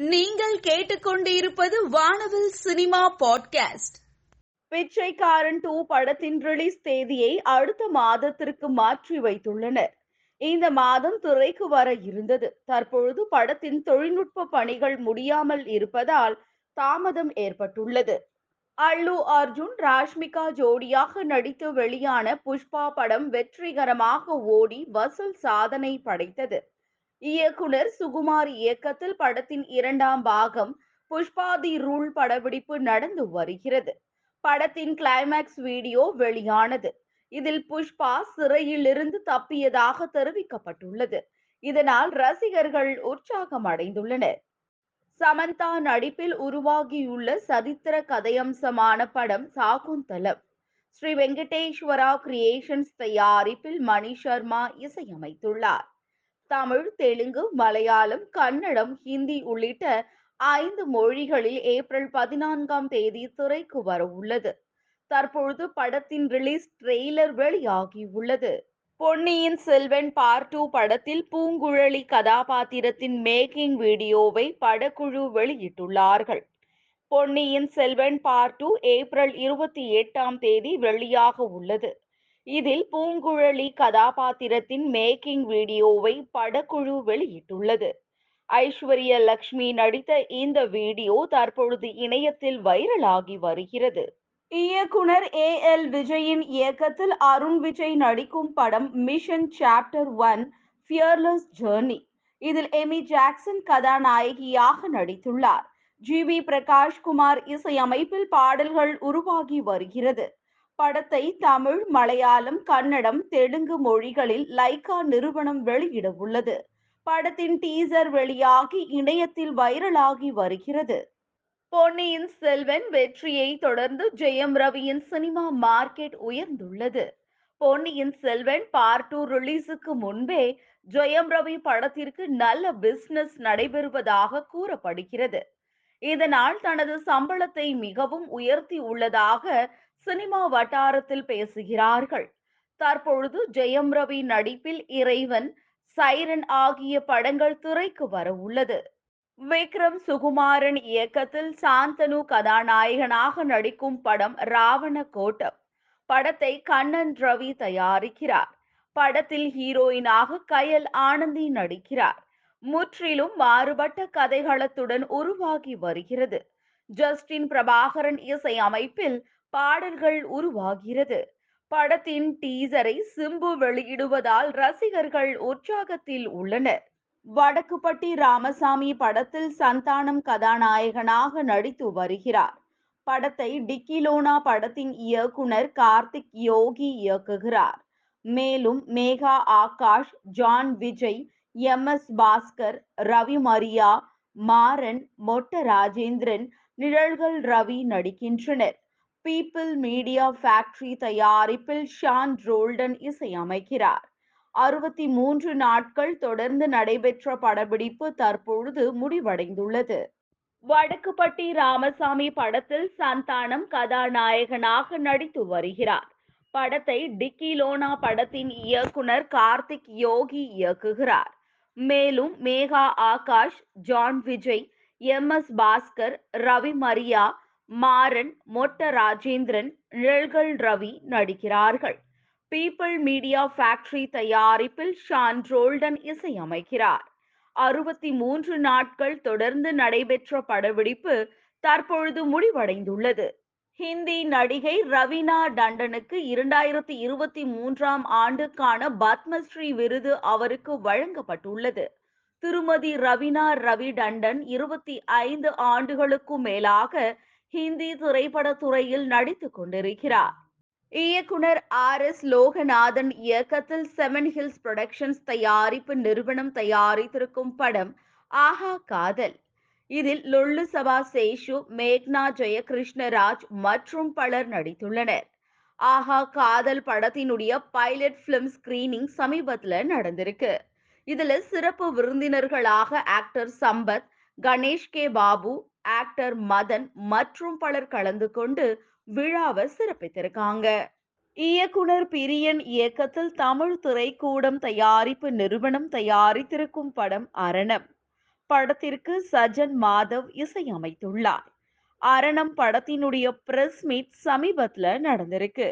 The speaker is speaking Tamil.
நீங்கள் கேட்டுக்கொண்டிருப்பது Vaanavil cinema podcast. Pichaikkaran two படத்தின் ரிலீஸ் தேதியை அடுத்த மாதத்திற்கு மாற்றி வைத்துள்ளனர். இந்த மாதம் துறைக்கு வர இருந்தது. தற்பொழுது படத்தின் தொழில்நுட்ப பணிகள் முடியாமல் இருப்பதால் தாமதம் ஏற்பட்டுள்ளது. அல்லு அர்ஜுன் ராஷ்மிகா ஜோடியாக நடித்து வெளியான புஷ்பா படம் வெற்றிகரமாக ஓடி வசூல் சாதனை படைத்தது. இயக்குனர் சுகுமார் இயக்கத்தில் படத்தின் இரண்டாம் பாகம் புஷ்பா தி ரூல் படப்பிடிப்பு நடந்து வருகிறது. படத்தின் கிளைமேக்ஸ் வீடியோ வெளியானது. இதில் புஷ்பா சிறையிலிருந்து தப்பியதாக தெரிவிக்கப்பட்டுள்ளது. இதனால் ரசிகர்கள் உற்சாகம் அடைந்துள்ளனர் சமந்தா நடிப்பில் உருவாகியுள்ள சரித்திர கதையம்சமான படம் சாகுந்தலம். ஸ்ரீ வெங்கடேஸ்வரா கிரியேஷன்ஸ் தயாரிப்பில் மணி சர்மா இசையமைத்துள்ளார். தமிழ் தெலுங்கு மலையாளம் கன்னடம் ஹிந்தி உள்ளிட்ட ஐந்து மொழிகளில் ஏப்ரல் பதினான்காம் தேதி திரைக்கு வர உள்ளது. தற்பொழுது படத்தின் ரிலீஸ் ட்ரெய்லர் வெளியாகி உள்ளது. பொன்னியின் செல்வன் பார்ட் டூ படத்தில் பூங்குழலி கதாபாத்திரத்தின் மேக்கிங் வீடியோவை படக்குழு வெளியிட்டுள்ளார்கள். Ponniyin Selvan part two April இருபத்தி எட்டாம் தேதி வெளியாக உள்ளது. இதில் பூங்குழலி கதாபாத்திரத்தின் மேக்கிங் வீடியோவை படக்குழு வெளியிட்டுள்ளது. ஐஸ்வர்ய லக்ஷ்மி நடித்த இந்த வீடியோ தற்பொழுது இணையத்தில் வைரலாகி வருகிறது. இயக்குனர் ஏ எல் விஜயின் இயக்கத்தில் அருண் விஜய் நடிக்கும் படம் mission chapter one fearless journey இதில் எமி ஜாக்சன் கதாநாயகியாக நடித்துள்ளார். ஜி வி பிரகாஷ் குமார் இசையமைப்பில் பாடல்கள் உருவாகி வருகிறது. படத்தை தமிழ் மலையாளம் கன்னடம் தெலுங்கு மொழிகளில் லைகா நிறுவனம் வெளியிட உள்ளது. படத்தின் டீசர் வெளியாகி இணையத்தில் வைரலாகி வருகிறது. பொன்னியின் செல்வன் வெற்றியை தொடர்ந்து ஜெயம் ரவியின் சினிமா மார்க்கெட் உயர்ந்துள்ளது. பொன்னியின் செல்வன் பார்ட் டூ ரிலீஸுக்கு முன்பே ஜெயம் ரவி படத்திற்கு நல்ல பிசினஸ் நடைபெறுவதாக கூறப்படுகிறது. இதனால் தனது சம்பளத்தை மிகவும் உயர்த்தி உள்ளதாக சினிமா வட்டாரத்தில் பேசுகிறார்கள். தற்பொழுது ஜெயம் ரவி நடிப்பில் இறைவன் சைரன் ஆகிய படங்கள் திரைக்கு வர உள்ளது. விக்ரம் சுகுமாரன் இயக்கத்தில் சாந்தனு கதாநாயகனாக நடிக்கும் படம் ராவண கோட்டம் படத்தை கண்ணன் ரவி தயாரிக்கிறார். படத்தில் ஹீரோயினாக கயல் ஆனந்தி நடிக்கிறார். முற்றிலும் மாறுபட்ட கதைகளத்துடன் உருவாகி வருகிறது. ஜஸ்டின் பிரபாகரன் இசை அமைப்பில் பாடல்கள் உருவாகிறது. படத்தின் டீசரை சிம்பு வெளியிடுவதால் ரசிகர்கள் உற்சாகத்தில் உள்ளனர். வடக்குப்பட்டி ராமசாமி படத்தில் சந்தானம் கதாநாயகனாக நடித்து வருகிறார். படத்தை டிக்கிலோனா படத்தின் இயக்குனர் கார்த்திக் யோகி இயக்குகிறார். மேலும் Megha Akash John Vijay M S Bhaskar Ravi Maria Maran Motta Rajendran Nizhalgal Ravi நடிக்கின்றனர். பீப்பிள் மீடியா ஃபேக்டரி தயாரிப்பில் ஷான் ரோல்டன் இசையமைக்கிறார். அறுபத்தி மூன்று நாட்கள் தொடர்ந்து நடைபெற்ற படப்பிடிப்பு தற்பொழுது முடிவடைந்துள்ளது. வடக்குப்பட்டி ராமசாமி படத்தில் சந்தானம் கதாநாயகனாக நடித்து வருகிறார். படத்தை டிக்கி லோனா படத்தின் இயக்குனர் கார்த்திக் யோகி இயக்குகிறார். மேலும் Megha Akash John Vijay M S Bhaskar Ravi Maria Maran Motta Rajendran Nizhalgal Ravi நடிக்கிறார்கள். பீப்பிள் மீடியா ஃபேக்டரி தயாரிப்பில் ஷான் ரோல்டன் இசையமைக்கிறார். அறுபத்தி மூன்று நாட்கள் தொடர்ந்து நடைபெற்ற படப்பிடிப்பு தற்பொழுது முடிவடைந்துள்ளது. ஹிந்தி நடிகை ரவீனா டண்டனுக்கு இரண்டாயிரத்தி இருபத்தி மூன்றாம் ஆண்டுக்கான பத்மஸ்ரீ விருது அவருக்கு வழங்கப்பட்டுள்ளது. திருமதி ரவீனா ரவி டண்டன் இருபத்தி ஐந்து ஆண்டுகளுக்கும் மேலாக ஹிந்தி திரைப்படத் துறையில் நடித்துக் கொண்டிருக்கிறார். இயக்குனர் ஆர். எஸ். லோகநாதன் இயக்கத்தில் செவன் ஹில்ஸ் புரொடக்ஷன்ஸ் தயாரிப்பு நிறுவனம் தயாரித்திருக்கும் படம் ஆஹா காதல். இதில் லொல்லு சபா சேஷு மேக்னா ஜெயகிருஷ்ணராஜ் மற்றும் பலர் நடித்துள்ளனர். ஆஹா காதல் படத்தினுடைய பைலட் பிலிம் ஸ்கிரீனிங் சமீபத்தில் நடந்திருக்கு. இதுல சிறப்பு விருந்தினர்களாக actor Sampath Ganesh K. Babu actor Madhan மற்றும் பலர் கலந்து கொண்டு விழாவை சிறப்பித்திருக்காங்க. இயக்குனர் பிரியன் இயக்கத்தில் தமிழ் திரைக்கூடம் தயாரிப்பு நிறுவனம் தயாரித்திருக்கும் படம் அரணம். படத்திற்கு சஜன் மாதவ் இசையமைத்துள்ளார். அரணம் படத்தினுடைய பிரஸ் மீட் சமீபத்துல நடந்திருக்கு.